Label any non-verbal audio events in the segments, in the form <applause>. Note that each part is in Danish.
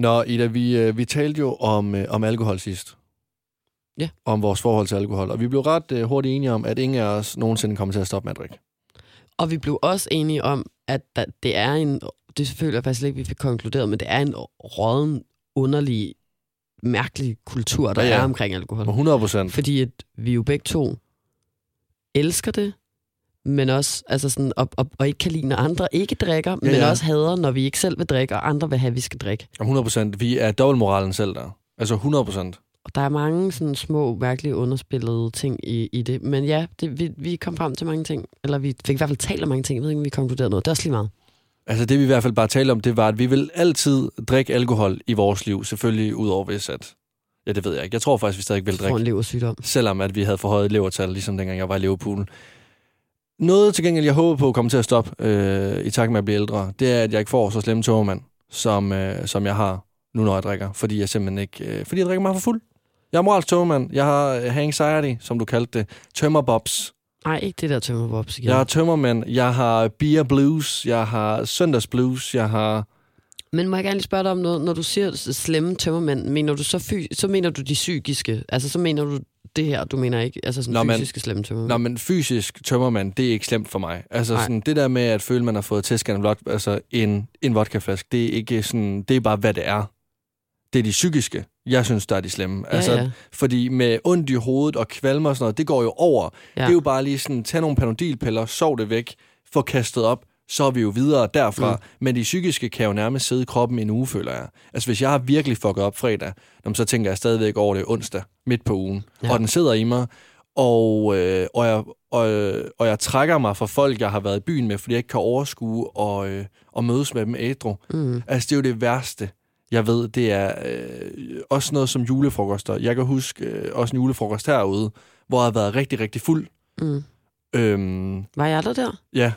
Nå, Ida, vi, øh, vi talte jo om, øh, om alkohol sidst. Ja. Om vores forhold til alkohol. Og vi blev ret øh, hurtigt enige om, at ingen af os nogensinde kommer til at stoppe med at drikke. Og vi blev også enige om, at der, det er en, det føler jeg faktisk ikke, vi fik konkluderet, men det er en råden, underlig, mærkelig kultur, der ja, ja. er omkring alkohol. 100 procent. Fordi at vi jo begge to elsker det, men også, altså sådan, og, og, og ikke kan lide, når andre ikke drikker, ja, men ja. også hader, når vi ikke selv vil drikke, og andre vil have, at vi skal drikke. 100 procent. Vi er dobbeltmoralen selv der. Altså 100 procent. Og der er mange sådan små, mærkelige underspillede ting i, i det. Men ja, det, vi, vi kom frem til mange ting. Eller vi fik i hvert fald talt om mange ting. Jeg ved ikke, om vi konkluderede noget. Det er også lige meget. Altså det vi i hvert fald bare talte om, det var, at vi vil altid drikke alkohol i vores liv. Selvfølgelig ud over hvis at... Ja, det ved jeg ikke. Jeg tror faktisk, vi stadig vil Får en drikke. leversygdom. Selvom at vi havde forhøjet levertal, ligesom dengang jeg var i Liverpool. Noget til gengæld, jeg håber på kommer til at stoppe øh, i takt med at blive ældre, det er, at jeg ikke får så slemme tårmand, som, øh, som jeg har nu, når jeg drikker. Fordi jeg simpelthen ikke... Øh, fordi jeg drikker meget for fuld. Jeg er moralsk tømmermand. Jeg har øh, anxiety, som du kaldte det. Tømmerbobs. Nej, ikke det der tømmerbobs igen. Jeg har tømmermænd. Jeg har beer blues. Jeg har søndags blues. Jeg har... Men må jeg gerne lige spørge dig om noget? Når du siger slemme tømmermænd, mener du så, fy- så mener du de psykiske? Altså, så mener du det her, du mener ikke? Altså sådan Nå, men- fysiske slemme tømmermænd? Nå, men fysisk tømmermand, det er ikke slemt for mig. Altså Nej. sådan, det der med at føle, man har fået tæsket en, altså en, en vodkaflaske, det er ikke sådan, det er bare, hvad det er. Det er de psykiske, jeg synes, der er de slemme. ja, altså, ja. Fordi med ondt i hovedet og kvalme og sådan noget, det går jo over. ja. Det er jo bare lige sådan, tag nogle panodilpiller, sov det væk, få kastet op, så er vi jo videre derfra. Mm. Men de psykiske kan jo nærmest sidde i kroppen en uge, føler jeg. Altså hvis jeg har virkelig fucket op fredag, så tænker jeg stadigvæk over det onsdag, midt på ugen. Ja. Og den sidder i mig, og, øh, og, jeg, og, og jeg trækker mig fra folk, jeg har været i byen med, fordi jeg ikke kan overskue og, øh, og mødes med dem ædru. Mm. Altså det er jo det værste, jeg ved. Det er øh, også noget som julefrokoster. Jeg kan huske øh, også en julefrokost herude, hvor jeg har været rigtig, rigtig fuld. Mm. Øhm, Var jeg der der? ja.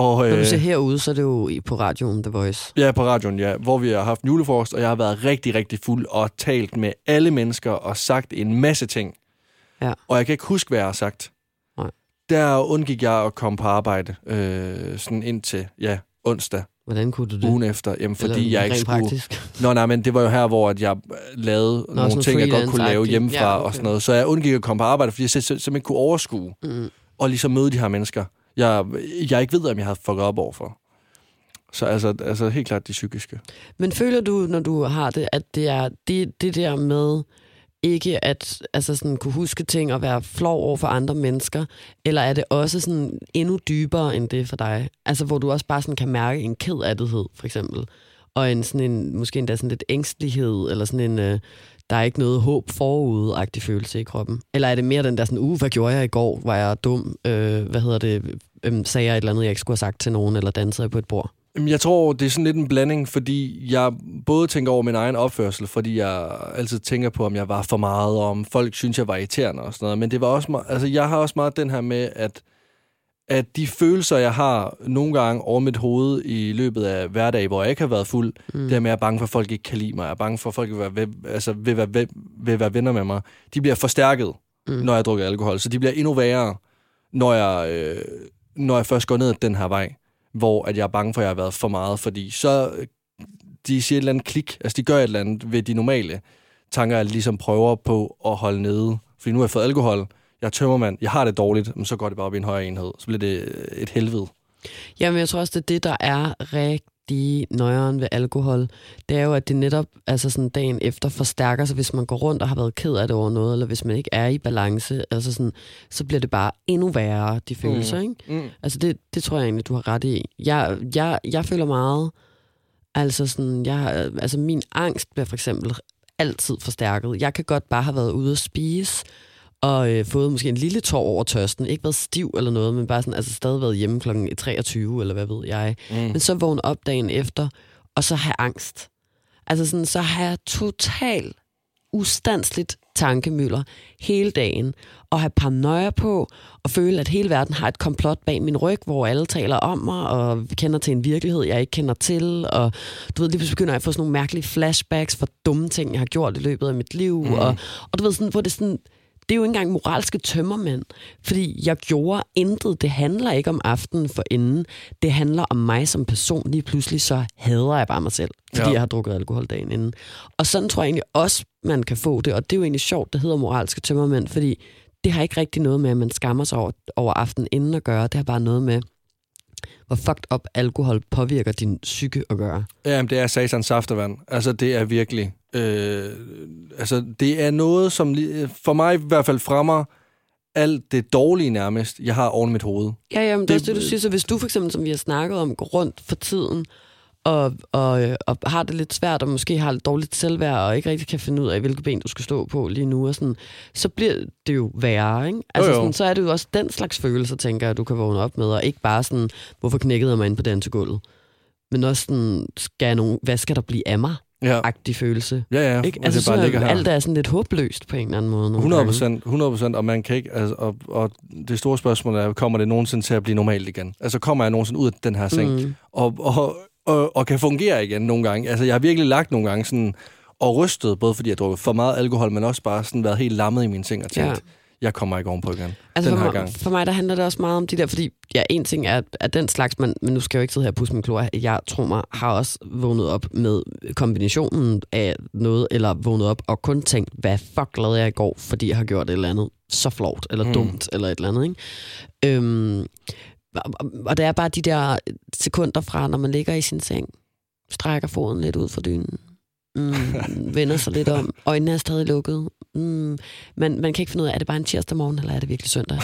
Og, Når øh, du ser herude, så er det jo på radioen The Voice. ja, på radioen, ja, hvor vi har haft julefrokost, og jeg har været rigtig, rigtig fuld og talt med alle mennesker og sagt en masse ting. Ja. Og jeg kan ikke huske, hvad jeg har sagt. Nej. Der undgik jeg at komme på arbejde øh, sådan indtil, ja, onsdag, Hvordan kunne du det? ugen efter. Jamen, fordi Eller jeg ikke skulle... praktisk. Nå, nej, men det var jo her, hvor jeg øh, lavede Nå, nogle ting, jeg godt kunne lave hjemmefra Ja, okay. og sådan noget. Så jeg undgik at komme på arbejde, fordi jeg sim- simpelthen ikke kunne overskue Mm. og ligesom møde de her mennesker, jeg, jeg ikke ved, om jeg har fucket op overfor. Så altså, altså helt klart de psykiske. Men føler du, når du har det, at det er det, det der med ikke at altså sådan, kunne huske ting og være flov over for andre mennesker, eller er det også sådan endnu dybere end det for dig? Altså hvor du også bare sådan kan mærke en kedattighed, for eksempel, og en sådan en, måske endda sådan lidt ængstlighed, eller sådan en, øh, der er ikke noget håb forude-agtig følelse i kroppen? Eller er det mere den der sådan, uh, hvad gjorde jeg i går? Var jeg dum? Øh, hvad hedder det? Øhm, sagde jeg et eller andet, jeg ikke skulle have sagt til nogen, eller dansede jeg på et bord? Jeg tror, det er sådan lidt en blanding, fordi jeg både tænker over min egen opførsel, fordi jeg altid tænker på, om jeg var for meget, og om folk synes, jeg var irriterende og sådan noget. Men det var også, altså, jeg har også meget den her med, at, at de følelser, jeg har nogle gange over mit hoved i løbet af hverdag, hvor jeg ikke har været fuld, mm. det er med, at jeg er bange for, at folk ikke kan lide mig. Jeg er bange for, at folk vil være, altså, vil være, vil, vil være venner med mig. De bliver forstærket, Mm. når jeg drukker alkohol. Så de bliver endnu værre, når jeg, øh, når jeg først går ned ad den her vej, hvor at jeg er bange for, at jeg har været for meget. Fordi så, øh, de siger et eller andet klik, altså de gør et eller andet ved de normale tanker, jeg ligesom prøver på at holde nede. Fordi nu har jeg fået alkohol, jeg er tømmermand, jeg har det dårligt, men så går det bare op i en højere enhed. Så bliver det øh, et helvede. Jamen, jeg tror også, det er det, der er rigtig nøjeren ved alkohol. Det er jo, at det netop altså sådan dagen efter forstærker sig, hvis man går rundt og har været ked af det over noget, eller hvis man ikke er i balance, altså sådan, så bliver det bare endnu værre, de følelser, mm. ikke? Mm. Altså, det, det tror jeg egentlig, du har ret i. Jeg, jeg, jeg føler meget, altså sådan, jeg, altså min angst bliver for eksempel altid forstærket. Jeg kan godt bare have været ude at spise, og øh, fået måske en lille tår over tørsten. Ikke været stiv eller noget, men bare sådan, altså stadig været hjemme klokken 23, eller hvad ved jeg. Mm. Men så vågne op dagen efter, og så have angst. Altså sådan, så har jeg total ustandsligt tankemøller hele dagen, og have paranoia på, og føle, at hele verden har et komplot bag min ryg, hvor alle taler om mig, og kender til en virkelighed, jeg ikke kender til, og du ved, lige pludselig begynder jeg at få sådan nogle mærkelige flashbacks for dumme ting, jeg har gjort i løbet af mit liv, Mm. mm. og, og du ved, sådan, hvor det sådan, det er jo ikke engang moralske tømmermænd, fordi jeg gjorde intet. Det handler ikke om aftenen for inden. Det handler om mig som person. Lige pludselig så hader jeg bare mig selv, fordi Ja. jeg har drukket alkohol dagen inden. Og sådan tror jeg egentlig også, man kan få det, og det er jo egentlig sjovt, det hedder moralske tømmermænd, fordi det har ikke rigtig noget med, at man skammer sig over, over aftenen inden at gøre. Det har bare noget med, hvor fucked up alkohol påvirker din psyke at gøre. Jamen, det er satans saftevand. Altså, det er virkelig... Øh, altså, det er noget, som for mig i hvert fald fremmer alt det dårlige nærmest, jeg har oven mit hoved. Ja, ja, men det er Det- også det, du siger. Så hvis du for eksempel, som vi har snakket om, går rundt for tiden, og, og, øh, og har det lidt svært, og måske har lidt dårligt selvværd, og ikke rigtig kan finde ud af, hvilket ben du skal stå på lige nu, og sådan, så bliver det jo værre, ikke? Altså, Jo, jo. Sådan, så er det jo også den slags følelser, tænker jeg, du kan vågne op med, og ikke bare sådan, hvorfor knækkede jeg mig ind på dansegulvet? Men også sådan, skal nogen, hvad skal der blive af mig? Ja, Agtig følelse. ja, ja. Ikke? Altså, det bare her. alt er sådan lidt håbløst på en eller anden måde. nogle 100 gange. procent, 100 procent, og man kan ikke, altså, og, og det store spørgsmål er, kommer det nogensinde til at blive normalt igen? Altså, kommer jeg nogensinde ud af den her seng, Mm. og, og, og, og kan fungere igen nogle gange? Altså, jeg har virkelig lagt nogle gange sådan, og rystet, både fordi jeg drukket for meget alkohol, men også bare sådan været helt lammet i mine ting og tænkt, ja. jeg kommer ikke ovenpå igen. Altså den for, her mig, gang. for mig, der handler det også meget om de der, fordi ja, en ting er, at den slags, man, men nu skal jeg jo ikke sidde her og pusse min klor, jeg tror mig, har også vågnet op med kombinationen af noget, eller vågnet op og kun tænkt, hvad fuck lavede jeg i går, fordi jeg har gjort et eller andet så flot, eller Mm. dumt, eller et eller andet, ikke? Øhm, og, og det er bare de der sekunder fra, når man ligger i sin seng, strækker foden lidt ud for dynen, mm, vender sig lidt om, <laughs> øjnene er stadig lukket, mm, men man kan ikke finde ud af, er det bare en tirsdag morgen, eller er det virkelig søndag?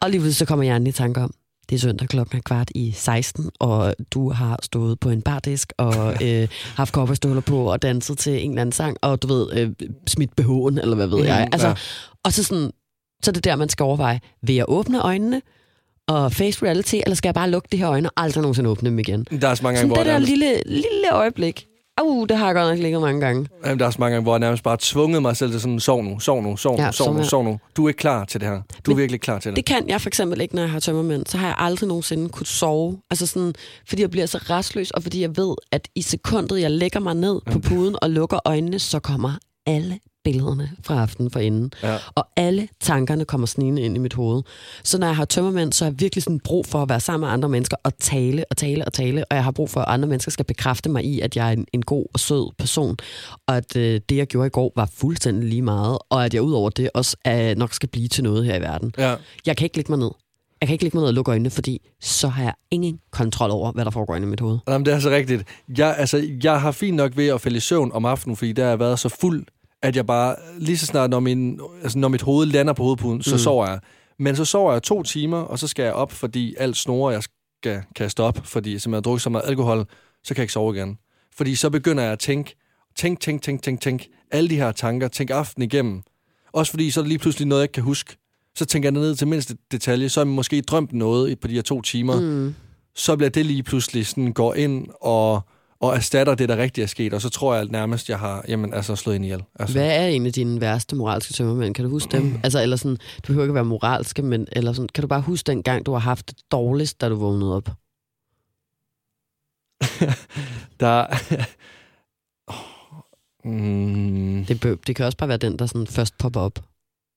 Og lige så kommer hjernen i tanke om, det er søndag klokken er kvart i 16, og du har stået på en bardisk og <laughs> øh, haft kopperstøvler på og danset til en eller anden sang, og du ved, øh, smidt BH'en, eller hvad ved Mhm, jeg. Altså, ja. Og så, sådan, så er det der, man skal overveje, vil jeg åbne øjnene og face reality, eller skal jeg bare lukke de her øjne og aldrig nogensinde åbne dem igen? Der er så mange gange, Sådan hvor det der nærmest, lille, lille øjeblik. Uh, det har jeg godt nok ligget mange gange. jamen, der er så mange gange, hvor jeg nærmest bare tvunget mig selv til sådan, sov nu, sov nu, sov nu, Ja, sov nu, sov nu. Du er ikke klar til det her. Du er Men virkelig ikke klar til det. Det kan jeg for eksempel ikke, når jeg har tømmermænd. Så har jeg aldrig nogensinde kunne sove. Altså sådan, fordi jeg bliver så restløs, og fordi jeg ved, at i sekundet, jeg lægger mig ned på puden og lukker øjnene, så kommer alle billederne fra aftenen for inden. Ja. Og alle tankerne kommer snigende ind i mit hoved. Så når jeg har tømmermænd, så har jeg virkelig sådan brug for at være sammen med andre mennesker og tale og tale og tale. Og jeg har brug for, at andre mennesker skal bekræfte mig i, at jeg er en, en god og sød person. Og at øh, det, jeg gjorde i går, var fuldstændig lige meget. Og at jeg ud over det også øh, nok skal blive til noget her i verden. Ja. Jeg kan ikke lægge mig ned. Jeg kan ikke lægge mig ned og lukke øjnene, fordi så har jeg ingen kontrol over, hvad der foregår inde i mit hoved. Jamen, det er så rigtigt. Jeg, altså, jeg har fint nok ved at falde i søvn om aftenen, fordi der har jeg været så fuld, at jeg bare, lige så snart, når, min, altså, når mit hoved lander på hovedpuden, så Mm. sover jeg. Men så sover jeg to timer, og så skal jeg op, fordi alt snore, jeg skal kaste op, fordi som jeg har drukket så meget alkohol, så kan jeg ikke sove igen. Fordi så begynder jeg at tænke, tænk, tænk, tænk, tænk, tænk, alle de her tanker, tænk aften igennem. Også fordi så er det lige pludselig noget, jeg ikke kan huske. Så tænker jeg ned til mindste detalje, så har jeg måske drømt noget i- på de her to timer, Mm. så bliver det lige pludselig sådan, går ind og, og erstatter det, der rigtig er sket, og så tror jeg at nærmest, jeg har jamen, altså, slået ind ihjel. Altså, Hvad er en af dine værste moralske tømmermænd? Kan du huske dem? Altså, eller sådan, du behøver ikke være moralske, men eller sådan, kan du bare huske den gang, du har haft det dårligst, da du vågnede op? <laughs> der... <laughs> mm, Det, bø- det kan også bare være den, der sådan først popper op.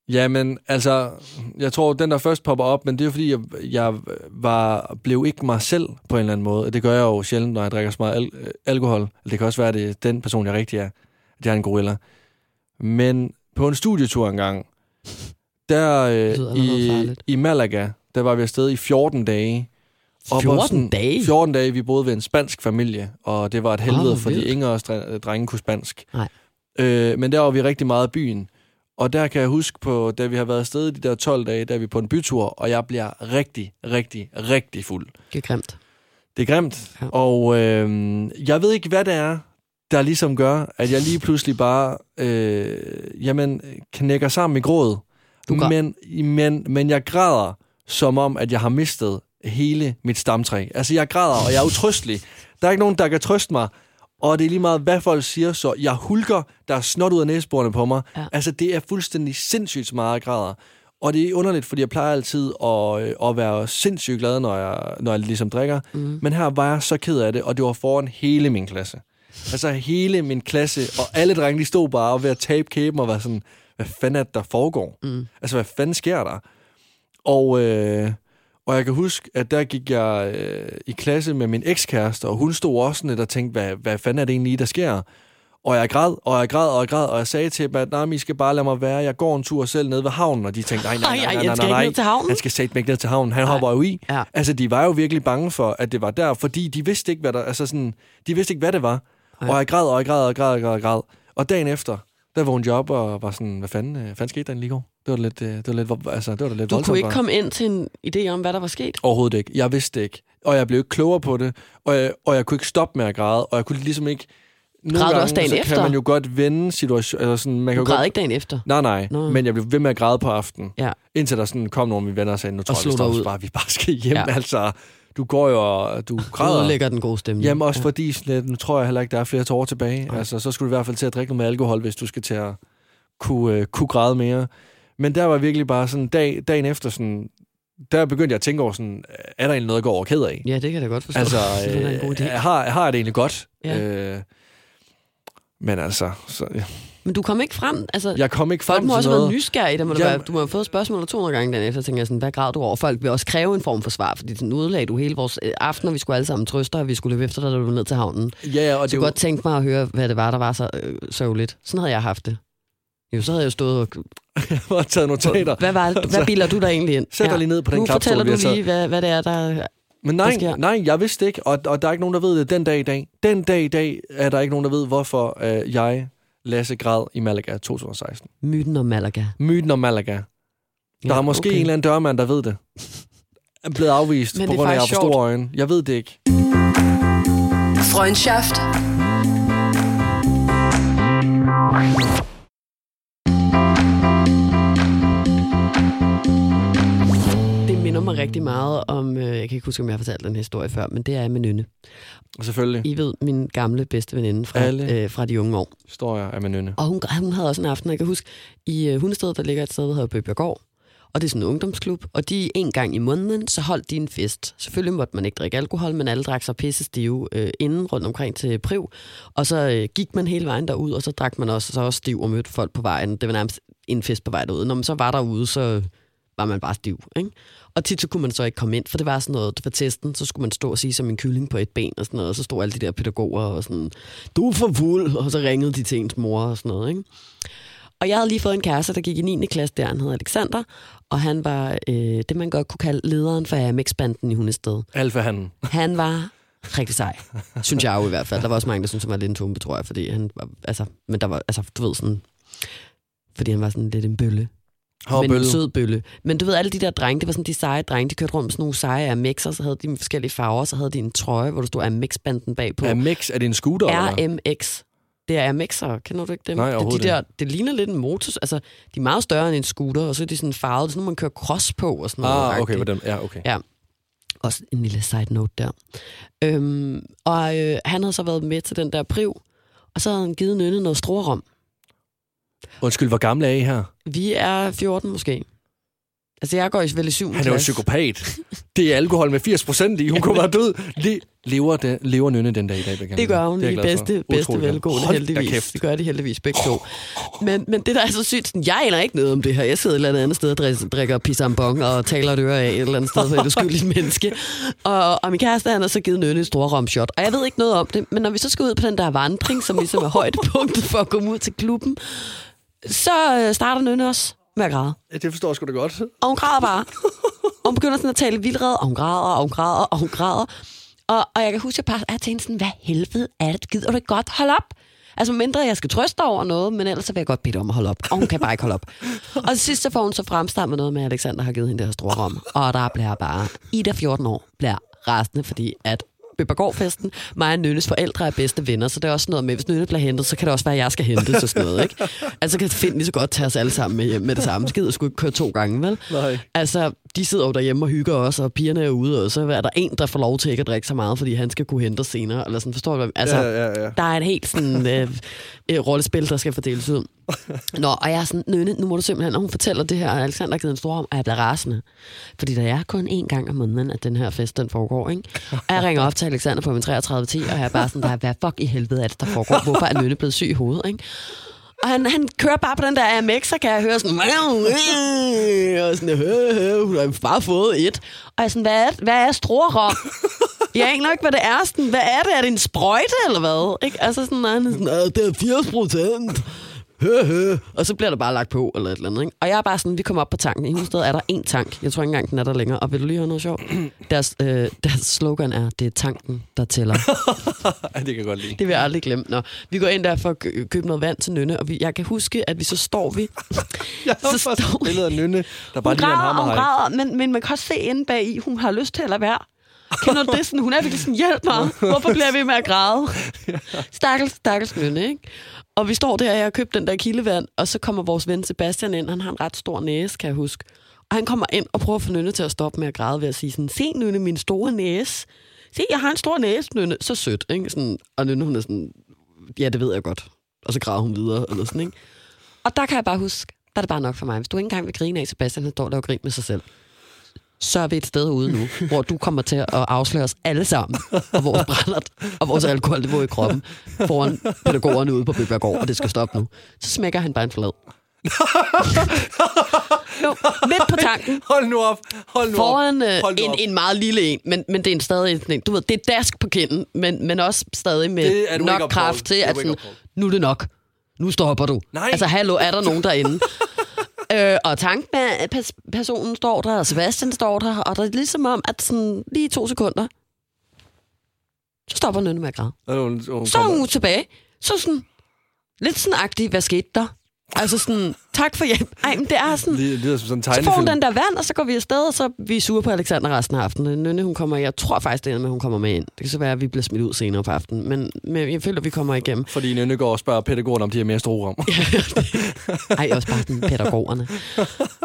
jamen, altså, jeg tror, den der først popper op, men det er jo fordi, jeg, jeg var, blev ikke mig selv på en eller anden måde. Det gør jeg jo sjældent, når jeg drikker så meget al- alkohol. Det kan også være, at det er den person, jeg rigtig er. Det er en gorilla. Men på en studietur engang, der øh, i, farligt. i Malaga, der var vi afsted i 14 dage. Og var 14 sådan- dage? 14 dage, vi boede ved en spansk familie, og det var et helvede, oh, fordi ingen af os dre- drenge kunne spansk. Nej. Øh, men der var vi rigtig meget i byen. Og der kan jeg huske på, da vi har været afsted de der 12 dage, der er vi på en bytur, og jeg bliver rigtig, rigtig, rigtig fuld. Det er grimt. Det er grimt. Ja. Og øh, jeg ved ikke, hvad det er, der ligesom gør, at jeg lige pludselig bare øh, jamen, knækker sammen i gråd. Du græd. Men, men, men jeg græder, som om, at jeg har mistet hele mit stamtræ. Altså, jeg græder, og jeg er utrystelig. Der er ikke nogen, der kan trøste mig. Og det er lige meget, hvad folk siger, så jeg hulker, der er snot ud af næseborene på mig. Ja. Altså, det er fuldstændig sindssygt så meget, jeg græder. Og det er underligt, fordi jeg plejer altid at, øh, at være sindssygt glad, når jeg, når jeg ligesom drikker. Mm. Men her var jeg så ked af det, og det var foran hele min klasse. Altså hele min klasse, og alle drenge, de stod bare og ved at tabe kæben og var sådan, hvad fanden er det, der foregår? Mm. Altså, hvad fanden sker der? Og, øh, og jeg kan huske, at der gik jeg øh, i klasse med min ekskæreste, og hun stod også lidt og tænkte, hvad, hvad fanden er det egentlig, der sker? Og jeg græd, og jeg græd, og jeg græd, og jeg sagde til dem, at nej, I skal bare lade mig være. Jeg går en tur selv ned ved havnen, og de tænkte, nej, nej, nej, Ej, ej, nej, jeg nej, skal nej, ikke ned til havnen. Han skal sætte mig ned til havnen. Han Ej. hopper jo i. Ja. Altså, de var jo virkelig bange for, at det var der, fordi de vidste ikke, hvad der, altså sådan, de vidste ikke, hvad det var. Og jeg græd, og jeg græd, og jeg græd, og jeg græd, og græd. Og dagen efter, der vågnede jeg op og var sådan, hvad fanden, øh, hvad fanden skete der i går? Det var lidt, øh, det var lidt, altså, det var lidt Du voldsomt. kunne ikke komme ind til en idé om, hvad der var sket? Overhovedet ikke. Jeg vidste ikke. Og jeg blev ikke klogere på det. Og jeg, og jeg kunne ikke stoppe med at græde. Og jeg kunne ligesom ikke... Nogle Græd du gange, også dagen så efter? kan man jo godt vende situation... Eller sådan, man kan Du jo græd godt, ikke dagen efter. Nej, nej. Nå. Men jeg blev ved med at græde på aftenen. Ja. Indtil der sådan kom nogle af mine venner og sagde, nu tror jeg, vi ud. bare, vi bare skal hjem. Ja. Ja. Altså, du går jo og du Du græder. ødelægger den gode stemning. Jamen også Ja. fordi, sådan nu tror jeg heller ikke, der er flere tårer tilbage. Nej. Altså, så skulle du i hvert fald til at drikke noget med alkohol, hvis du skal til at kunne, øh, kunne græde mere. Men der var virkelig bare sådan, dag, dagen efter, sådan, der begyndte jeg at tænke over, sådan, er der egentlig noget, jeg går over ked af? Ja, det kan jeg da godt forstå. Altså, <laughs> det er da en god idé. øh, har, har jeg det egentlig godt? Ja. Øh, men altså, så, ja. Men du kom ikke frem. Altså, jeg kom ikke Folk frem må til også være noget. nysgerrige. Der må du, Jamen- være, du må have fået spørgsmålet 200 gange den efter, tænker jeg sådan, hvad græd du over? Folk vil også kræve en form for svar, fordi sådan udlagde du hele vores øh, aften, og vi skulle alle sammen trøste, og vi skulle løbe efter dig, da du ned til havnen. Ja, og Så det kunne jo, godt tænke mig at høre, hvad det var, der var så øh, sørgeligt. Sådan havde jeg haft det. Jo, så havde jeg stået og... <laughs> jeg har taget notater. Hvad, var, hvad bilder du dig egentlig ind? Sæt dig lige ned på den Nu klapstol, fortæller du lige, hvad, hvad det er, der... Men nej, sker? nej, jeg vidste ikke, og, og der er ikke nogen, der ved det den dag i dag. Den dag i dag er der ikke nogen, der ved, hvorfor øh, jeg, Lasse, græd i Malaga 2016. Myten om Malaga. Myten om Malaga. Der Ja, er måske okay. en eller anden dørmand, der ved det. Er blevet afvist Men på grund af, at jeg har for store øjne. Jeg ved det ikke. Freundschaft. Mig rigtig meget om... Øh, jeg kan ikke huske, om jeg har fortalt den historie før, men det er med Nynne. Selvfølgelig. I ved, min gamle bedste veninde fra, Alle. øh, fra de unge år. Historier af Manønne. Og hun, hun havde også en aften, jeg kan huske, i øh, Hundested, der ligger et sted, der hedder Bøbjergård. Og det er sådan en ungdomsklub. Og de en gang i måneden, så holdt de en fest. Selvfølgelig måtte man ikke drikke alkohol, men alle drak sig pisse stive øh, inden rundt omkring til Priv. Og så øh, gik man hele vejen derud, og så drak man også, så også stiv og mødte folk på vejen. Det var nærmest en fest på vej derud. Når man så var derude, så var man bare stiv. Ikke? Og tit så kunne man så ikke komme ind, for det var sådan noget, var testen, så skulle man stå og sige som en kylling på et ben og sådan noget, og så stod alle de der pædagoger og sådan, du er for fuld, og så ringede de til ens mor og sådan noget, ikke? Og jeg havde lige fået en kæreste, der gik i 9. klasse der, han hed Alexander, og han var øh, det, man godt kunne kalde lederen for AMX-banden i Hundested. Alfa han. Han var rigtig sej, synes jeg jo i hvert fald. Der var også mange, der syntes, han var lidt en tumpe, tror jeg, fordi han var, altså, men der var, altså, du ved sådan, fordi han var sådan lidt en bølle. Men en sød bølle. Men du ved, alle de der drenge, det var sådan de seje drenge, de kørte rundt med sådan nogle seje Amex'er, så havde de forskellige farver, så havde de en trøje, hvor der stod Amex-banden bagpå. Amex, er det en scooter? RMX. Det er Amex'er, kender du ikke dem? Nej, de der, det ligner lidt en motor, altså de er meget større end en scooter, og så er de sådan farvet, sådan man kører cross på og sådan noget. Ah, okay, dem. Ja, okay. Ja. Også en lille side note der. Øhm, og øh, han havde så været med til den der priv, og så havde han givet Nynne noget strorum. Undskyld, hvor gammel er I her? Vi er 14 måske. Altså, jeg går i vel i 7. Han er jo psykopat. Det er alkohol med 80 procent i. Hun kunne være død. Le- lever, det, lever Nynne den dag i dag? Det gør hun Det er i bedste, bedste velgående, da heldigvis. Det gør de heldigvis begge to. Men, men det, der er så sygt, sådan, jeg aner ikke noget om det her. Jeg sidder et eller andet sted og drikker, drikker pisambong og taler et øre af et eller andet sted for et uskyldigt menneske. Og, og min kæreste, han har så givet Nynne et store romshot. Og jeg ved ikke noget om det, men når vi så skal ud på den der vandring, som ligesom er højdepunktet for at komme ud til klubben, så øh, starter Nynne også med at græde. Ja, det forstår jeg sgu da godt. Og hun græder bare. Og hun begynder sådan at tale vildred, og hun græder, og hun græder, og hun græder. Og, og jeg kan huske, at jeg bare tænkte sådan, hvad helvede er det? Gider du ikke godt holde op? Altså mindre jeg skal trøste over noget, men ellers så vil jeg godt bede om at holde op. Og hun kan bare ikke holde op. Og til sidst så får hun så fremstammet noget med, at Alexander har givet hende det her store rom. Og der bliver bare, Ida 14 år, bliver rasende, fordi at Bøbergårdfesten, mig og Nynnes forældre er bedste venner, så det er også noget med, hvis Nynne bliver hentet, så kan det også være, at jeg skal hentes og sådan noget, ikke? Altså kan Finn lige så godt tage os alle sammen med hjem med det samme. Så gider jeg sgu ikke køre to gange, vel? Nej. Altså, de sidder jo derhjemme og hygger også, og pigerne er ude, og så er der en, der får lov til ikke at drikke så meget, fordi han skal kunne hente os senere, eller sådan, forstår du? Altså, Ja, ja, ja. der er et helt sådan øh, <laughs> øh, rollespil, der skal fordeles ud. <laughs> Nå, og jeg er sådan, Nønne, nu må du simpelthen, når hun fortæller det her, og Alexander har givet en stor om, at jeg bliver rasende. Fordi der er kun én gang om måneden, at den her fest, den foregår, ikke? Og jeg ringer op til Alexander på min 33 10, og jeg er bare sådan, der, hvad fuck i helvede er det, der foregår? Hvorfor er Nønne blevet syg i hovedet, ikke? Og han, han kører bare på den der AMX, så kan jeg høre sådan... Øh, og sådan, hø, hø, hun har bare fået et. Og jeg er sådan, hvad er, hvad er strorom? Jeg aner ikke, hvad det er. Sådan, hvad er det? Er det en sprøjte, eller hvad? Ikke? Altså sådan, nej, han er sådan, det er 80 procent. Hø, hø. Og så bliver der bare lagt på, eller et eller andet. Ikke? Og jeg er bare sådan, vi kommer op på tanken. I Hundested er der én tank. Jeg tror ikke engang, den er der længere. Og vil du lige høre noget sjovt? <clears throat> Deres, øh, deres slogan er, det er tanken, der tæller. <laughs> Det kan jeg godt lide. Det vil jeg aldrig glemme. Nå, vi går ind der for at kø- købe noget vand til Nynne, og vi, jeg kan huske, at vi så står vi... <laughs> Jeg <laughs> har Så står- billede af Nynne, der bare Hun lige en græder, hun hammerhej. græder, men, men man kan også se inde bag i, hun har lyst til at lade være. Kender du det? Sådan, hun er virkelig sådan, hjælp mig. Hvorfor bliver jeg ved med at græde? <laughs> Stakkels, stakkels Nynne, ikke? Og vi står der, og jeg har købt den der kildevand, og så kommer vores ven Sebastian ind. Han har en ret stor næse, kan jeg huske. Og han kommer ind og prøver at få Nynne til at stoppe med at græde ved at sige sådan, se Nynne, min store næse. Se, jeg har en stor næse, Nynne. Så sødt, ikke? Sådan, og Nynne, hun er sådan, ja, det ved jeg godt. Og så græder hun videre, eller sådan, ikke? Og der kan jeg bare huske, der er det bare nok for mig. Hvis du ikke engang vil grine af, Sebastian, han står der og griner med sig selv, så er vi et sted ude nu, hvor du kommer til at afsløre os alle sammen, og vores brændert, og vores alkoholniveau i kroppen, foran pædagogerne ude på Bøbergård, og det skal stoppe nu. Så smækker han bare en flad. jo, midt på tanken, Hold nu op. Hold nu foran op. øh, Hold nu en, op. en meget lille en, men, men det er en stadig en, du ved, det er dask på kinden, men, men også stadig med nok kraft til, at sådan, nu er det nok. Nu stopper du. Nej. Altså, hallo, er der nogen derinde? <laughs> øh, og tankpersonen står der, og Sebastian står der, og der er ligesom om, at sådan, lige to sekunder, så stopper Nynne med at græde. Og hun, hun Så er hun tilbage. Så sådan, lidt sådan agtig, hvad skete der? Altså sådan, tak for hjælp. Ej, men det er sådan, Det lyder som sådan en så får hun tegnefilm. den der vand, og så går vi afsted, og så er vi sure på Alexander resten af aftenen. Nynne, hun kommer, jeg tror faktisk, det ender med, at hun kommer med ind. Det kan så være, at vi bliver smidt ud senere på aftenen, men, men jeg føler, at vi kommer igennem. Fordi Nynne går og spørger pædagogen, om de har mere strorum. Ej, også bare sådan pædagogerne.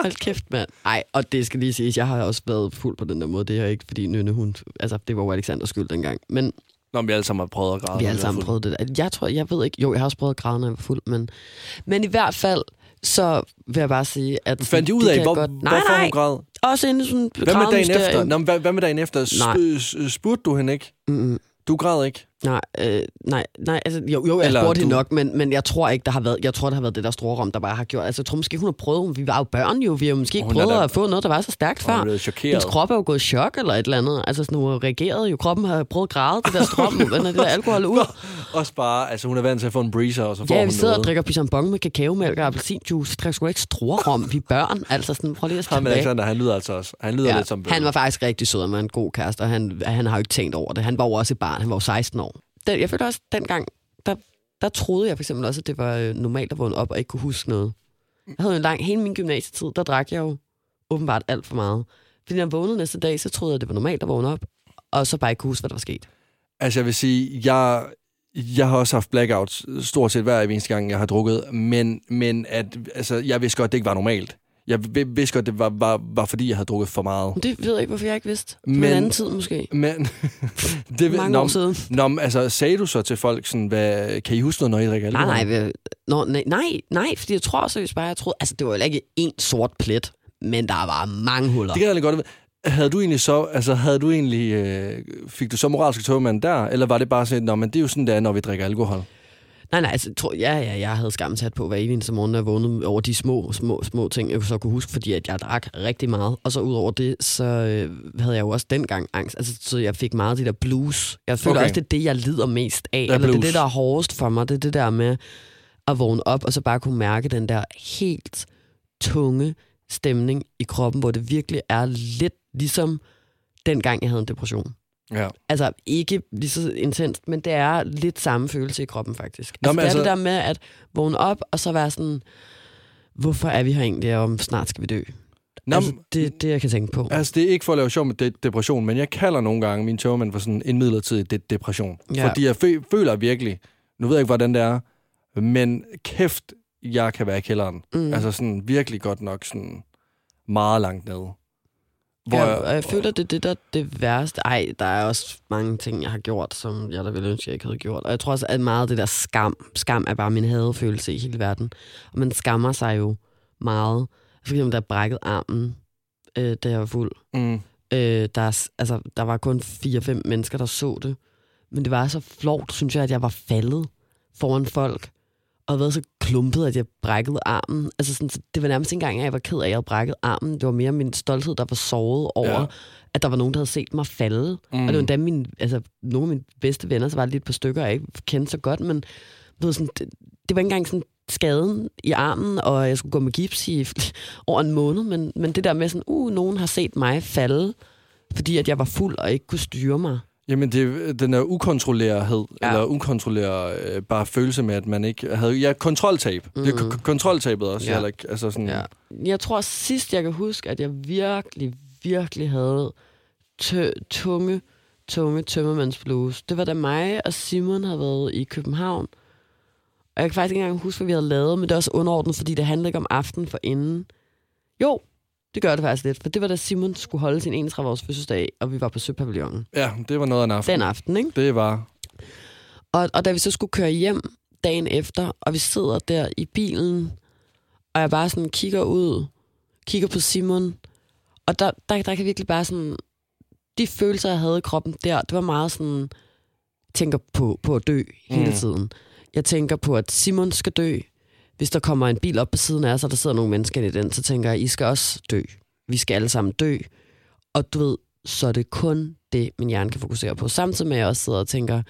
Hold kæft, mand. Ej, og det skal lige siges, jeg har også været fuld på den der måde. Det er ikke, fordi Nynne, hun... Altså, det var jo Alexanders skyld dengang. Men Nå, vi alle sammen har prøvet at græde. vi har alle sammen prøvet det der. Jeg tror, jeg ved ikke... Jo, jeg har også prøvet at græde, når jeg var fuld, men... Men i hvert fald, så vil jeg bare sige, at... Fandt de ud af, hvor, godt... Nej, hvorfor nej, hun græd? også inde i sådan Hvad med dagen efter? Nå, hvad, hvad med dagen efter? Sp- spurgte du hende ikke? Mm-mm. Du græd ikke? Nej, øh, nej, nej, altså, jo, jo, jeg Eller spurgte du- nok, men, men jeg tror ikke, der har været, jeg tror, der har været det der store rum, der bare har gjort, altså jeg tror måske, hun har prøvet, vi var jo børn jo, vi har måske ikke Hun prøvet da- at få noget, der var så stærkt Hun før. chokeret. Hendes krop er jo gået i chok eller et eller andet, altså sådan, hun har reageret jo, kroppen har prøvet at græde, det der strøm, men det der alkohol ud. <laughs> Også bare, altså hun er vant til at få en breezer, og så får Ja, hun vi sidder og noget. drikker pisambon med kakaomælk og appelsinjuice, drikker sgu ikke rom, vi er børn, altså sådan, prøv lige at Ham. Alexander, han lyder altså også. Han lyder Ja, lidt som han var faktisk rigtig sød og en god kæreste, og han, han har jo ikke tænkt over det. Han var jo også et barn, han var jo 16 år. Den, jeg følte også, dengang, der, der troede jeg for eksempel også, at det var øh, normalt at vågne op og ikke kunne huske noget. Jeg havde jo en lang, hele min gymnasietid, der drak jeg jo åbenbart alt for meget. Fordi når jeg vågnede næste dag, så troede jeg, at det var normalt at vågne op, og så bare ikke kunne huske, hvad der var sket. Altså jeg vil sige, jeg, jeg har også haft blackouts stort set hver eneste gang, jeg har drukket, men, men at, altså, jeg vidste godt, at det ikke var normalt. Jeg vi- vidste godt, det var, var, var fordi, jeg havde drukket for meget. Det ved jeg ikke, hvorfor jeg ikke vidste. Men, en anden tid måske. Men <laughs> det, Mange nå, år siden. Men altså, sagde du så til folk, sådan, hvad, kan I huske noget, når I drikker Nej, alkohol? nej, hvad- nå, nej, nej, nej, fordi jeg tror seriøst bare, jeg troede, altså det var jo ikke en sort plet, men der var mange huller. Det kan jeg godt. Havde du egentlig så, altså havde du egentlig, øh, fik du så moralsk togmand der, eller var det bare sådan, nå, men det er jo sådan, det er, når vi drikker alkohol? Nej, nej, altså, tror, ja, ja, jeg havde skamsat på hver eneste morgen, når jeg vågnede over de små, små, små ting, jeg så kunne huske, fordi at jeg drak rigtig meget. Og så ud over det, så øh, havde jeg jo også dengang angst. Altså, så jeg fik meget af det der blues. Jeg føler Okay. også, det er det, jeg lider mest af. er Eller det er det, der er hårdest for mig. Det er det der med at vågne op, og så bare kunne mærke den der helt tunge stemning i kroppen, hvor det virkelig er lidt ligesom dengang, jeg havde en depression. Ja. Altså ikke lige så intenst, men det er lidt samme følelse i kroppen faktisk. Nå, Altså, det er altså- det der med at vågne op og så være sådan, hvorfor er vi her egentlig, om snart skal vi dø? Nå, altså, det er det, jeg kan tænke på. Altså, det er ikke for at lave sjov med de- depression, men jeg kalder nogle gange min togmand for sådan en midlertidig de- depression. Ja. Fordi jeg fø- føler virkelig, nu ved jeg ikke, hvordan det er, men kæft, jeg kan være i kælderen. Mm. Altså sådan virkelig godt nok sådan meget langt nede. Hvor jeg- og jeg føler, det er det, der er det værste. Ej, der er også mange ting, jeg har gjort, som jeg da ville ønske, jeg ikke havde gjort. Og jeg tror også, at meget af det der skam, skam er bare min hadefølelse i hele verden. Og man skammer sig jo meget. For eksempel, jeg brækkede armen, øh, da jeg var fuld. Mm. Øh, der, er, altså, der var kun 4-5 mennesker, der så det. Men det var så flot, synes jeg, at jeg var faldet foran folk. Og været så klumpet, at jeg brækkede armen. Altså sådan, så det var nærmest ikke engang, at jeg var ked af, at jeg havde brækket armen. Det var mere min stolthed, der var såret over, Ja. at der var nogen, der havde set mig falde. Mm. Og det var endda mine, altså, nogle af mine bedste venner, så var det lidt på stykker, jeg ikke kendte så godt, men du ved, sådan, det, det var ikke engang sådan skaden i armen, og jeg skulle gå med gips i <laughs> over en måned, men, men det der med sådan, uh, nogen har set mig falde, fordi at jeg var fuld og ikke kunne styre mig. Jamen, det, den er ukontrollerhed, ja. Eller ukontrolleret øh, bare følelse med, at man ikke havde... Ja, kontroltab. Mm. Det er k- kontroltabet også, Ja. ikke. Altså sådan, Ja. Jeg tror sidst, jeg kan huske, at jeg virkelig, virkelig havde tø- tunge, tunge tømmermandsblues. Det var da mig og Simon havde været i København. Og jeg kan faktisk ikke engang huske, hvad vi havde lavet, men det er også underordnet, fordi det handler ikke om aften for inden. Jo, det gør det faktisk lidt, for det var da Simon skulle holde sin 31-års fødselsdag, og vi var på Søpavillonen. ja, det var noget af en aften. Den aften, ikke? Det var... Og, og da vi så skulle køre hjem dagen efter, og vi sidder der i bilen, og jeg bare sådan kigger ud, kigger på Simon, og der, der, der kan virkelig bare sådan, de følelser, jeg havde i kroppen der, det var meget sådan, jeg tænker på, på at dø hele Mm. tiden. Jeg tænker på, at Simon skal dø. Hvis der kommer en bil op på siden af os, og der sidder nogle mennesker i den, så tænker jeg, I skal også dø. Vi skal alle sammen dø. Og du ved, så er det kun det, min hjerne kan fokusere på. Samtidig med, at jeg også sidder og tænker,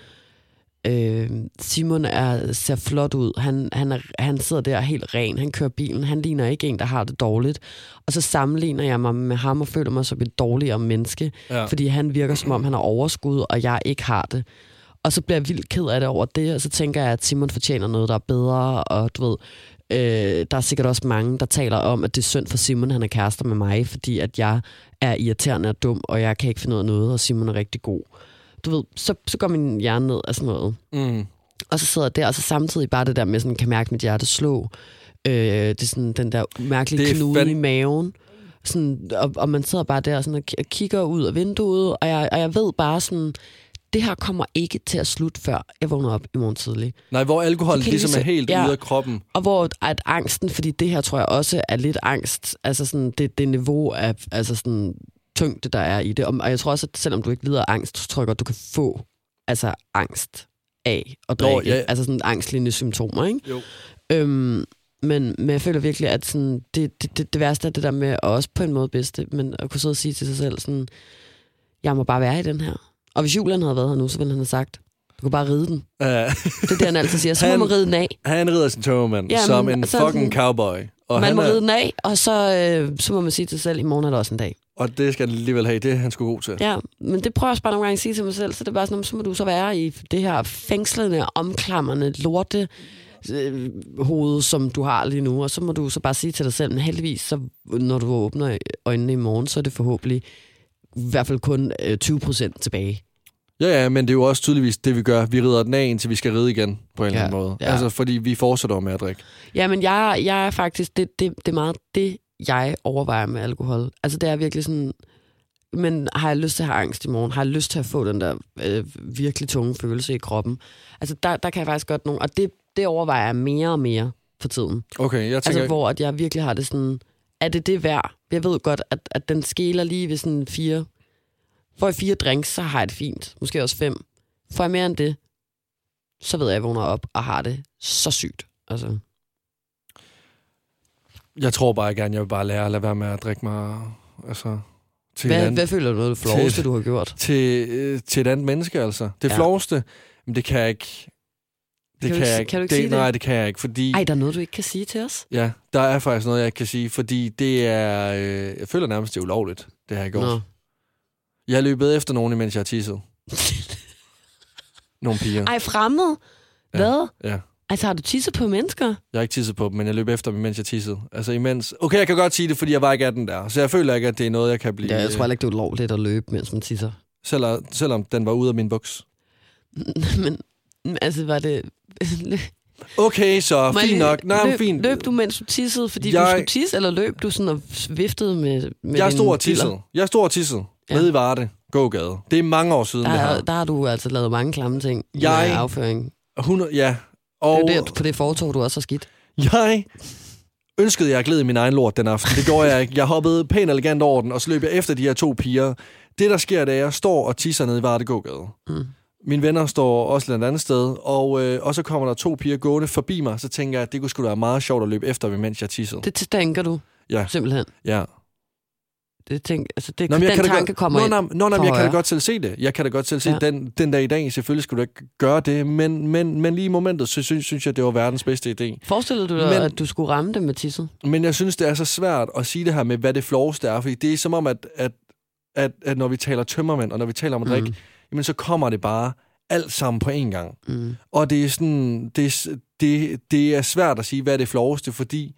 øh, Simon er, ser flot ud. Han, han, er, han sidder der helt ren. Han kører bilen. Han ligner ikke en, der har det dårligt. Og så sammenligner jeg mig med ham og føler mig som et dårligere menneske. Ja. Fordi han virker som om, han har overskud, og jeg ikke har det. Og så bliver jeg vildt ked af det over det, og så tænker jeg, at Simon fortjener noget, der er bedre, og du ved, øh, der er sikkert også mange, der taler om, at det er synd for Simon, han er kærester med mig, fordi at jeg er irriterende og dum, og jeg kan ikke finde ud af noget, og Simon er rigtig god. Du ved, så, så går min hjerne ned af sådan noget. Mm. Og så sidder jeg der, og så samtidig bare det der med, sådan, kan mærke mit hjerte slå. Øh, det er sådan den der mærkelige knude fand- i maven. Sådan, og, og man sidder bare der sådan, og kigger ud af vinduet, og jeg, og jeg ved bare sådan, det her kommer ikke til at slutte, før jeg vågner op i morgen tidlig. Nej, hvor alkohol ligesom er helt ja. ude af kroppen. Og hvor at angsten, fordi det her tror jeg også er lidt angst, altså sådan det, det niveau af altså sådan tyngde, der er i det. Og jeg tror også, at selvom du ikke lider af angst, så tror jeg godt, du kan få altså angst af at Nå, drikke. ja. Altså sådan angstlignende symptomer, ikke? Jo. Øhm, men, men jeg føler virkelig, at sådan, det, det, det, det værste er det der med, og også på en måde bedste, men at kunne sidde og sige til sig selv, sådan, jeg må bare være i den her. Og hvis Julian havde været her nu, så ville han have sagt, du kan bare ride den. Uh, Det er det, han altid siger. Så må Han- man ride den af. han rider sin tømmermand Jamen, som en fucking cowboy. Og, man han må er, ride den af, og så, øh, så må man sige til sig selv, i morgen er der også en dag. og det skal han alligevel have. Det er han sgu god til. Ja, men det prøver jeg også bare nogle gange at sige til mig selv, så det er bare sådan, så må du så være i det her fængslende, omklamrende lorte øh, hoved, som du har lige nu, og så må du så bare sige til dig selv, men heldigvis, så, når du åbner øjnene i morgen, så er det forhåbentlig i hvert fald kun øh, 20 procent tilbage. Ja, ja, men det er jo også tydeligvis det, vi gør. Vi rider den af, indtil vi skal ride igen, på en Ja, eller anden måde. ja. Altså, fordi vi fortsætter med at drikke. Ja, men jeg, jeg er faktisk, det, det, det er meget det, jeg overvejer med alkohol. Altså det er virkelig sådan, men har jeg lyst til at have angst i morgen? Har jeg lyst til at få den der øh, virkelig tunge følelse i kroppen? Altså der, der kan jeg faktisk godt nogle, og det, det overvejer jeg mere og mere for tiden. Okay, jeg tænker... Altså hvor at jeg virkelig har det sådan, er det det værd? Jeg ved godt, at, at den skæler lige ved sådan fire, får jeg fire drinks, så har jeg det fint. Måske også fem. Får jeg mere end det, så ved jeg, at jeg vågner op og har det så sygt. Altså. Jeg tror bare gerne, jeg vil bare lære at lade være med at drikke mig... Altså, til, Hvad, andet, hvad føler du er det floveste, du har gjort? til, øh, til et andet menneske, altså. Det ja. floveste, men det kan jeg ikke... Det Kan kan, du jeg ikke. kan du ikke det, sige det? Nej, det kan jeg ikke, fordi... Ej, der er noget, du ikke kan sige til os? Ja, der er faktisk noget, jeg ikke kan sige, fordi det er... Øh, jeg føler nærmest, det er ulovligt, det har jeg gjort. Nå. Jeg har løbet efter nogen, imens jeg har tisset. <laughs> Nogle piger. Ej, fremmed? Ja. Hvad? Ja. Altså, har du tisset på mennesker? Jeg har ikke tisset på dem, men jeg løb efter dem, mens jeg tissede. Altså imens... Okay, jeg kan godt sige det, fordi jeg var ikke 18 der. Så jeg føler ikke, at det er noget, jeg kan blive... Ja, jeg tror heller ikke, det er ulovligt at løbe, mens man tisser. Selvom, selvom den var ude af min buks. <laughs> men altså, var det... <laughs> Okay, så fint nok. Nej, løb, fint. Løb du, mens du tissede, fordi Jeg- du skulle tisse, eller løb du sådan og viftede med, med jeg stod og tissede. Jeg stod og tissede. Ja. Nede i Varde. Gågade. Det er mange år siden, Der, det er- her. der har du altså lavet mange klamme ting Jeg- med afføring. 100, ja. Det Og er jo det, på det fortog, du også har skidt. jeg ønskede, jeg gled i min egen lort den aften. Det gjorde jeg ikke. Jeg hoppede pænt elegant over den, og så løb jeg efter de her to piger. Det, der sker, det er, at jeg står og tisser nede i Varde Gågade. Mm. Mine venner står også et andet sted, og, øh, og så kommer der to piger gående forbi mig, så tænker jeg, at det kunne sgu da være meget sjovt at løbe efter dem, mens jeg tissede. Det tænker du Ja, simpelthen. ja. Det tænk, altså det, Nå, men jeg den kan tanke godt, kommer nå, nå, nå, nå, jeg kan da godt selv se det. Jeg kan da godt selv se Ja. den, den dag i dag. Selvfølgelig skulle du ikke gøre det, men, men, men lige i momentet, så synes, synes jeg, det var verdens bedste idé. Forestillede du dig, Men- at du skulle ramme det med tisset? Men jeg synes, det er så svært at sige det her med, hvad det floweste er, fordi det er som om, at, at, at, at når vi taler tømmermænd, og når vi taler om at drikke, Mm. Jamen så kommer det bare alt sammen på én gang. Mm. Og det er sådan, det er, det, det er svært at sige, hvad er det floweste, fordi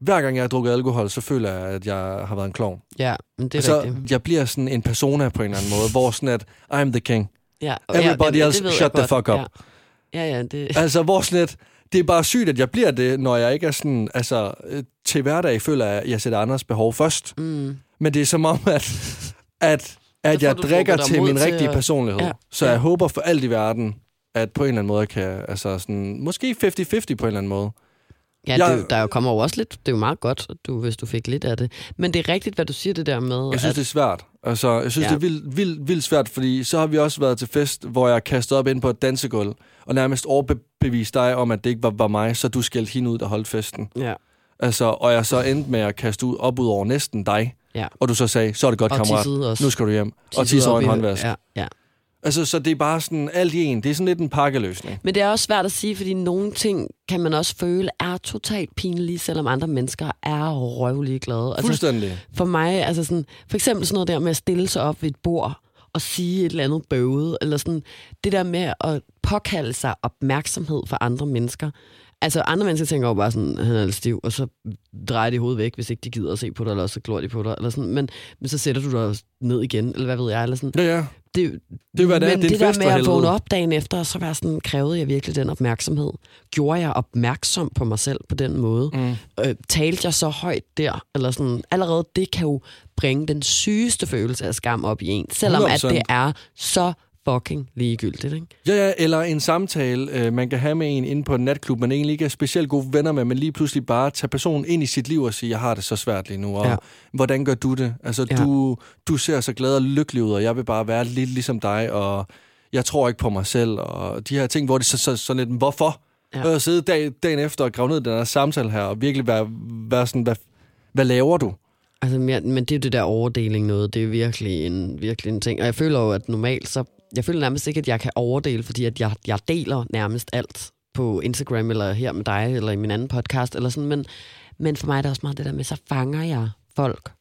hver gang jeg har drukket alkohol, så føler jeg, at jeg har været en klovn. Ja, men det er så rigtigt. jeg bliver sådan en persona på en eller anden måde, hvor sådan at, I'm the king. Ja, Everybody ja, else, ved jeg shut the godt. fuck up. Ja, ja, ja det, Altså, hvor sådan et, det er bare sygt, at jeg bliver det, når jeg ikke er sådan, altså, øh, til hverdag føler jeg, at jeg sætter andres behov først. mm. Men det er som om, at, at, at jeg drikker til min rigtige at- personlighed. Ja, Så ja. jeg håber for alt i verden, at på en eller anden måde kan, altså sådan, måske 50-50 på en eller anden måde. Ja, Jeg- det, der kommer jo også lidt, det er jo meget godt, du, hvis du fik lidt af det. Men det er rigtigt, hvad du siger det der med, Jeg synes, at, det er svært. Altså, jeg synes, ja. det er vildt, vildt, vildt svært, fordi så har vi også været til fest, hvor jeg kastede op ind på et dansegulv, og nærmest overbeviste dig om, at det ikke var, var mig, så du skældte hende ud, der holdt festen. ja, Altså, og jeg så endte med at kaste ud, op ud over næsten dig, ja. og du så sagde, så er det godt, Og kammerat, nu skal du hjem. Og Tissede tisse over en håndvask. Ja, ja. Altså, så det er bare sådan alt i en. Det er sådan lidt en pakkeløsning. Men det er også svært at sige, fordi nogle ting kan man også føle er totalt pinlige, selvom andre mennesker er røvlige glade. Altså, Fuldstændig. for mig, altså sådan, for eksempel sådan noget der med at stille sig op ved et bord og sige et eller andet bøvet, eller sådan det der med at påkalde sig opmærksomhed for andre mennesker. Altså andre mennesker tænker jo bare sådan, han er lidt stiv, og så drejer de hovedet væk, hvis ikke de gider at se på dig, eller så glor de på dig, eller sådan. Men, men så sætter du dig ned igen, eller hvad ved jeg, eller sådan. Ja, ja. Det, Det hvad det er. men Det det der med at vågne op dagen efter, og så være sådan, krævede jeg virkelig den opmærksomhed? Gjorde jeg opmærksom på mig selv på den måde? Mm. Øh, talte jeg så højt der? Eller sådan, allerede det kan jo bringe den sygeste følelse af skam op i en, selvom at 100%. det er så fucking ligegyldigt, ikke? Ja, ja, eller en samtale, øh, man kan have med en inde på en natklub, man egentlig ikke er specielt gode venner med, men lige pludselig bare tage personen ind i sit liv og sige, jeg har det så svært lige nu, og Ja. hvordan gør du det? Altså, Ja. du, du ser så glad og lykkelig ud, og jeg vil bare være lidt ligesom dig, og jeg tror ikke på mig selv, og de her ting, hvor det så, så sådan lidt, hvorfor? Ja. Og sidde dag, dagen efter og grave ned den her samtale her, og virkelig være, være sådan, hvad, hvad laver du? Altså, men, men det er jo det der overdeling noget, det er virkelig en, virkelig en ting. Og jeg føler jo, at normalt så, jeg føler nærmest ikke, at jeg kan overdele, fordi at jeg, jeg deler nærmest alt på Instagram, eller her med dig, eller i min anden podcast, eller sådan, men, men for mig er det også meget det der med, så fanger jeg folk.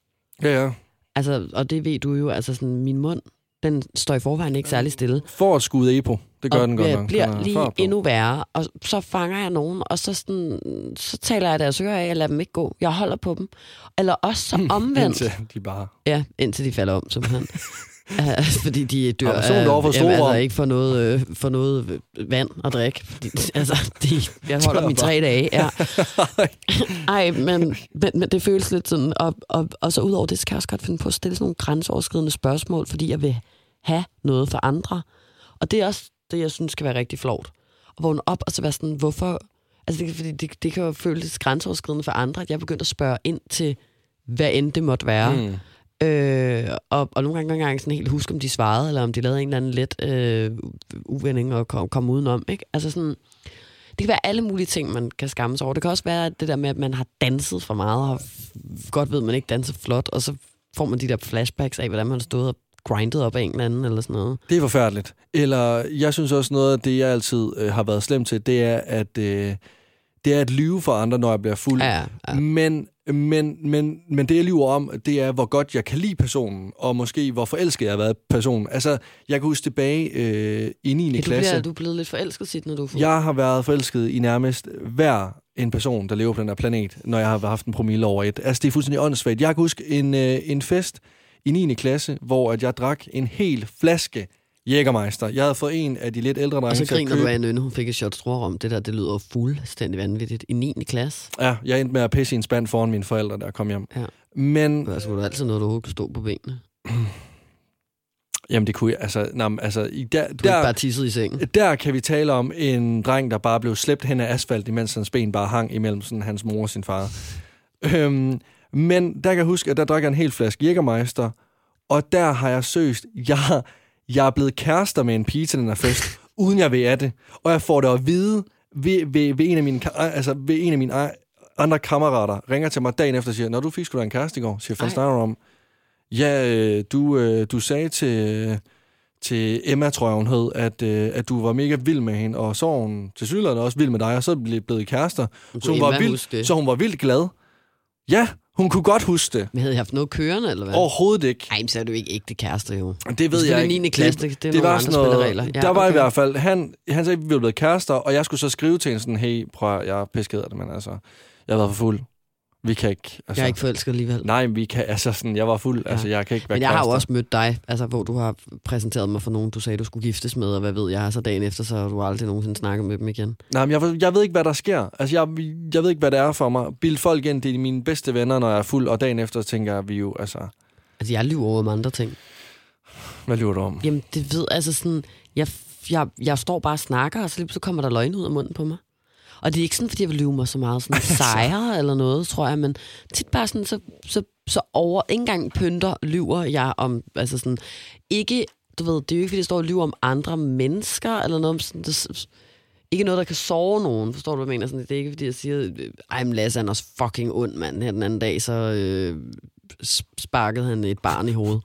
Ja, ja. Altså, og det ved du jo, altså sådan, min mund, den står i forvejen ikke særlig stille. For at skud EPO. Det gør og den godt jeg nok. bliver Den lige på. endnu værre, og så fanger jeg nogen, og så, sådan, så taler jeg deres ører af, og lader dem ikke gå. Jeg holder på dem. Eller også så <laughs> omvendt. Indtil de bare... Ja, indtil de falder om, simpelthen. <laughs> Uh, <laughs> fordi de dør Aversion over for jamen, altså store. ikke for noget, øh, for noget vand at drikke. Fordi, altså, de, jeg holder dem i tre dage. Ja. <laughs> Ej, men, men, men det føles lidt sådan. Og, og, og så udover det, så kan jeg også godt finde på at stille sådan nogle grænseoverskridende spørgsmål, fordi jeg vil have noget for andre. Og det er også det, jeg synes skal være rigtig flovt. At vågne op og så være sådan, hvorfor... Altså, det, fordi det, det kan jo føles grænseoverskridende for andre, at jeg begynder at spørge ind til, hvad end det måtte være. Mm. Øh, og, og nogle gange kan jeg ikke sådan helt huske, om de svarede, eller om de lavede en eller anden let øh, uvending og kom, kom udenom. Ikke? Altså sådan, det kan være alle mulige ting, man kan skamme sig over. Det kan også være det der med, at man har danset for meget, og godt ved, at man ikke danser flot, og så får man de der flashbacks af, hvordan man stod og grindet op af en eller anden, eller sådan noget. Det er forfærdeligt. Eller jeg synes også noget af det, jeg altid øh, har været slem til, det er at øh, det er at lyve for andre, når jeg bliver fuld. Ja, ja. Men, men, men, men det, jeg lyver om, det er, hvor godt jeg kan lide personen, og måske hvor forelsket jeg har været personen. Altså, jeg kan huske tilbage øh, i 9. Ja, du, klasse. bliver, du er blevet lidt forelsket, sit, når du er fuld. Jeg har været forelsket i nærmest hver en person, der lever på den her planet, når jeg har haft en promille over et. Altså, det er fuldstændig åndssvagt. Jeg kan huske en, øh, en fest i 9. klasse, hvor at jeg drak en hel flaske Jägermeister. Jeg havde fået en af de lidt ældre drenge og så griner du købe. af en ønne, hun fik et shot om. Det der, det lyder fuldstændig vanvittigt. I 9. klasse, Ja, jeg endte med at pisse i en spand foran mine forældre, jeg kom hjem. Ja. Men, der skulle du altid noget, du overhovedet kunne stå på benene. <clears throat> jamen det kunne jeg, altså, nej, altså, i der, Du der... der, bare tisset i sengen. der kan vi tale om en dreng, der bare blev slæbt hen af asfalt, imens hans ben bare hang imellem sådan, hans mor og sin far. Øhm, men der kan jeg huske, at der drak jeg en hel flaske Jägermeister, og der har jeg søst, jeg, jeg er blevet kærester med en pige til den her fest, uden jeg ved af det. Og jeg får det at vide ved, ved, ved, en, af mine, ka- altså ved en af mine ej- andre kammerater, ringer til mig dagen efter og siger, når du fik sgu da en kæreste i går, siger, hvad snakker om? Ja, øh, du, øh, du sagde til, til Emma, tror jeg hun hed, at, øh, at du var mega vild med hende, og så hun til synligheden også vild med dig, og så blev blevet kærester. Så hun, var vild, så hun var vildt glad. Ja, hun kunne godt huske det. Men havde I haft noget kørende, eller hvad? Overhovedet ikke. Ej, men så er du ikke ægte kæreste, jo. Det ved jeg ikke. 9. klasse, det, det er nogle var andre sådan noget, spilleregler. Ja, der var okay. i hvert fald, han, han sagde, at vi var blevet kærester, og jeg skulle så skrive til hende sådan, hey, prøv at, jeg er pisket af det, men altså, jeg har været for fuld. Vi kan ikke, altså, Jeg er ikke forelsket alligevel. nej, vi kan, altså sådan, jeg var fuld, Ja. altså, jeg kan ikke være Men jeg har jo kærester. også mødt dig, altså, hvor du har præsenteret mig for nogen, du sagde, du skulle giftes med, og hvad ved jeg, så dagen efter, så har du aldrig nogensinde snakket med dem igen. Nej, men jeg, jeg ved ikke, hvad der sker. Altså, jeg, jeg ved ikke, hvad det er for mig. Bilde folk ind, det er mine bedste venner, når jeg er fuld, og dagen efter tænker jeg, vi jo, altså, Altså, jeg lyver over om andre ting. hvad lyver du om? Jamen, det ved, altså sådan, jeg, jeg, jeg står bare og snakker, og så lige så kommer der løgn ud af munden på mig. Og det er ikke sådan, fordi jeg vil lyve mig så meget sådan <laughs> sejre eller noget, tror jeg, men tit bare sådan, så, så, så over, ikke engang pynter, lyver jeg om, altså sådan, ikke, du ved, det er jo ikke, fordi jeg står og lyver om andre mennesker, eller noget sådan, det, ikke noget, der kan sove nogen, forstår du, hvad jeg mener? Sådan, det er ikke, fordi jeg siger, ej, men Lasse er også fucking ond, mand. Her den anden dag, så øh, sparkede han et barn i hovedet.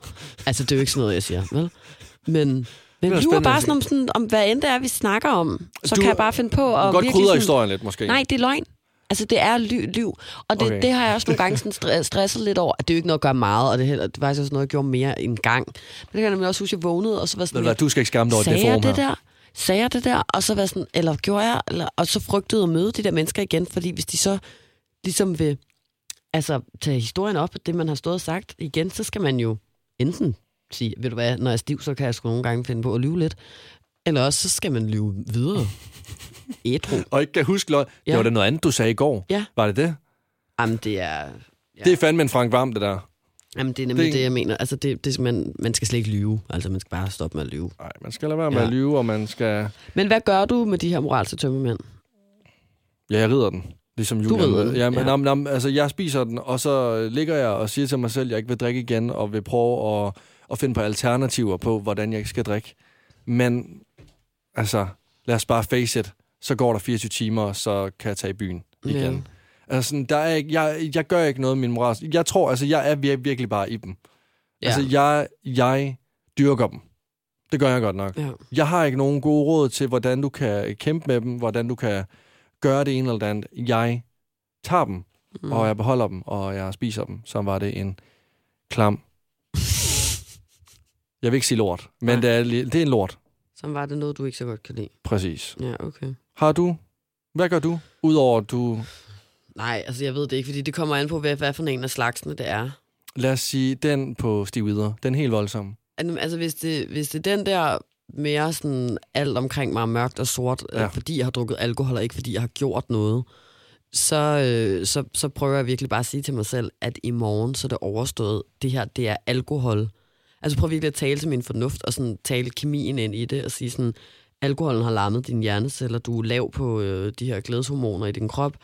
Altså, det er jo ikke sådan noget, jeg siger, vel? Men, men vi spændende bare sådan om, sådan, om hvad end det er, vi snakker om. Så Du- kan jeg bare finde på Du at kan godt krydre sådan, historien lidt, måske. Nej, det er løgn. Altså, det er ly- liv. Og det, okay. Det har jeg også nogle gange sådan stre- stresset lidt over. At det er jo ikke noget at gøre meget, og det, er heller, det var faktisk også noget, jeg gjorde mere en gang. Men det kan jeg nemlig også huske, at jeg vågnede, og så var sådan, du hvad, du skal ikke skamme dig over det jeg forum det der? Sagde jeg det der? Og så var sådan, eller gjorde jeg? Eller, og så frygtede at møde de der mennesker igen, fordi hvis de så ligesom vil altså, tage historien op, det man har stået og sagt igen, så skal man jo enten sige, ved du hvad, når jeg er stiv, så kan jeg sgu nogle gange finde på at lyve lidt. Eller også, så skal man lyve videre. <laughs> Ædru. Og ikke kan huske løg. Ja. Det var det noget andet, du sagde i går. Ja. Var det det? Jamen, det er... Ja. Det er fandme en Frank Varm, det der. Jamen, det er nemlig Det- det, jeg mener. Altså, det, det, man, man skal slet ikke lyve. Altså, man skal bare stoppe med at lyve. Nej, man skal lade være med Ja. at lyve, og man skal... Men hvad gør du med de her moralske tømmermænd? Ja, jeg rider den. Ligesom Julian. rider den, Ja, men, ja. Nam, nam, altså, jeg spiser den, og så ligger jeg og siger til mig selv, at jeg ikke vil drikke igen, og vil prøve at, at finde på alternativer på, hvordan jeg skal drikke. Men, altså, lad os bare face it. Så går der 24 timer, og så kan jeg tage i byen igen. Ja. Altså, sådan, der er ikke, jeg, jeg gør ikke noget med min moral. Jeg tror, altså, jeg er vir- virkelig bare i dem. Ja. Altså, jeg, jeg dyrker dem. Det gør jeg godt nok. ja. Jeg har ikke nogen gode råd til, hvordan du kan kæmpe med dem, hvordan du kan gøre det ene eller det andet. Jeg tager dem, mm. og jeg beholder dem, og jeg spiser dem. Så var det en klam. Jeg vil ikke sige lort, men Nej. det er, det er en lort. Så var det noget, du ikke så godt kan lide. Præcis. Ja, okay. Har du? Hvad gør du? Udover at du... Nej, altså jeg ved det ikke, fordi det kommer an på, hvad, hvad for en af slagsene det er. Lad os sige, den på Stig Wither. Den helt voldsom. Al- Altså hvis det, hvis det er den der mere sådan alt omkring mig mørkt og sort, ja. Ja. øh, fordi jeg har drukket alkohol, og ikke fordi jeg har gjort noget, så, øh, så, så prøver jeg virkelig bare at sige til mig selv, at i morgen så er det overstået. Det her, det er alkohol. Altså prøv virkelig at tale til min fornuft, og sådan tale kemien ind i det, og sige sådan, alkoholen har lammet dine hjerneceller, du er lav på øh, de her glædeshormoner i din krop.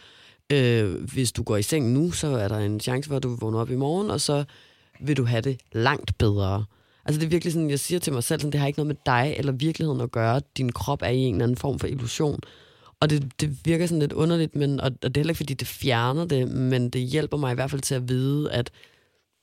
Øh, hvis du går i seng nu, så er der en chance for, at du vågner op i morgen, og så vil du have det langt bedre. Altså det er virkelig sådan, jeg siger til mig selv, sådan, det har ikke noget med dig eller virkeligheden at gøre. Din krop er i en eller anden form for illusion. Og det, det virker sådan lidt underligt, men, og, og det er heller ikke, fordi det fjerner det, men det hjælper mig i hvert fald til at vide, at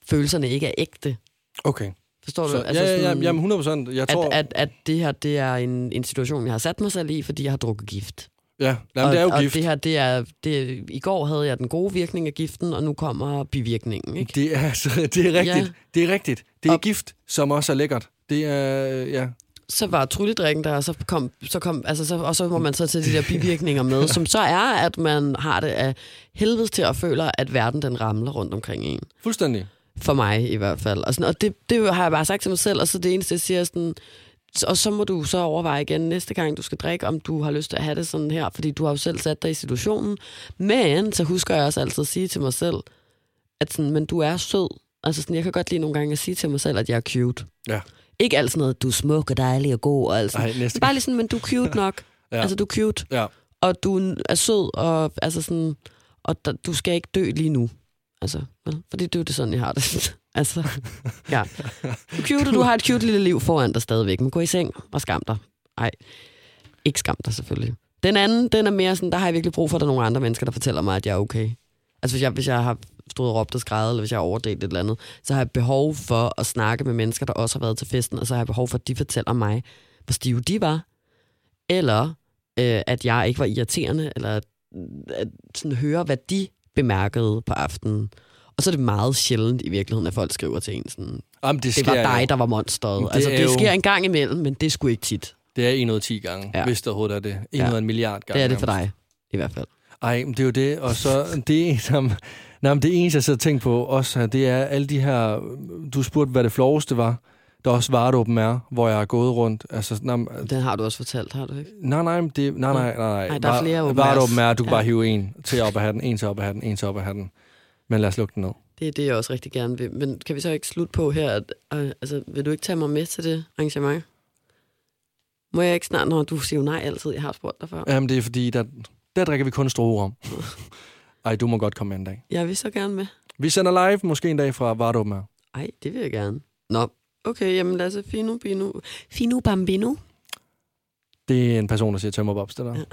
følelserne ikke er ægte. Okay. Forstår Så, du? altså, ja, ja, ja, jamen 100 procent. Jeg tror... at, at, at det her, det er en, en situation, jeg har sat mig selv i, fordi jeg har drukket gift. ja, jamen, og, det er jo og gift. det her, det er, det, i går havde jeg den gode virkning af giften, og nu kommer bivirkningen, ikke? Det er, altså, det er rigtigt. Ja. Det er rigtigt. Det er Og- gift, som også er lækkert. Det er, ja. så var trylledrikken der, og så kom, så kom altså så, og så må man så tage de der bivirkninger med, <laughs> som så er, at man har det af helvedes til at føle, at verden den ramler rundt omkring en. Fuldstændig. For mig i hvert fald. Og, sådan, og det, det har jeg bare sagt til mig selv, og så det eneste, jeg siger sådan, og så må du så overveje igen næste gang, du skal drikke, om du har lyst til at have det sådan her, fordi du har jo selv sat dig i situationen. Men så husker jeg også altid at sige til mig selv, at sådan, men du er sød. Altså sådan, jeg kan godt lide nogle gange at sige til mig selv, at jeg er cute. Ja. Ikke alt sådan noget, du er smuk og dejlig og god og alt sådan. Ej, næste Bare lige sådan, men du er cute <laughs> nok. Ja. Altså, du er cute, Ja. og du er sød, og, altså sådan, og der, du skal ikke dø lige nu. Altså, vel? fordi det er jo det sådan, jeg har det. <laughs> Altså, <laughs> ja. Cute, du har et cute lille liv foran dig stadigvæk, men gå i seng og skam dig. Nej, ikke skam dig selvfølgelig. Den anden, den er mere sådan, der har jeg virkelig brug for, at der er nogle andre mennesker, der fortæller mig, at jeg er okay. Altså hvis jeg, hvis jeg har stået og råbt og skrevet, eller hvis jeg har overdelt et eller andet, så har jeg behov for at snakke med mennesker, der også har været til festen, og så har jeg behov for, at de fortæller mig, hvor stive de var, eller øh, at jeg ikke var irriterende, eller at, at sådan, høre, hvad de bemærkede på aftenen. Og så er det meget sjældent i virkeligheden, at folk skriver til en sådan, Jamen, det, det var dig, jo. der var monsteret. Det altså, det jo- sker en gang imellem, men det er sgu ikke tit. Det er 1 ud af 10 gange, Ja. hvis det overhovedet er det. 1 Ja. ud af en milliard gange. Det er det for dig, i hvert fald. Ej, men det er jo det. Og så det, som, nej, men det eneste, jeg sidder og tænker på også her, det er alle de her... Du spurgte, hvad det floweste var. Der er også Vardopen er, hvor jeg har gået rundt. Altså, nej, men- Den har du også fortalt, har du ikke? nej, nej, det, nej, nej, nej, nej. Ej, der er flere open Vardopen airs. er, du kan Ja. bare hive en til op af hatten, en til op af hatten, en til op af hatten. Men lad os lukke den ned. Det er det, jeg også rigtig gerne vil. Men kan vi så ikke slutte på her? At, øh, altså, vil du ikke tage mig med til det arrangement? Må jeg ikke snart, når du siger nej altid, jeg har spurgt dig før. Jamen, det er fordi, der, der drikker vi kun strorum. <laughs> Ej, du må godt komme en dag. Jeg vil så gerne med. Vi sender live måske en dag fra Vardopen er. Ej, det vil jeg gerne. Nå, okay, jamen os fino, bino. Fino bambino. Det er en person, der siger tømmerbobs, det der. Ja.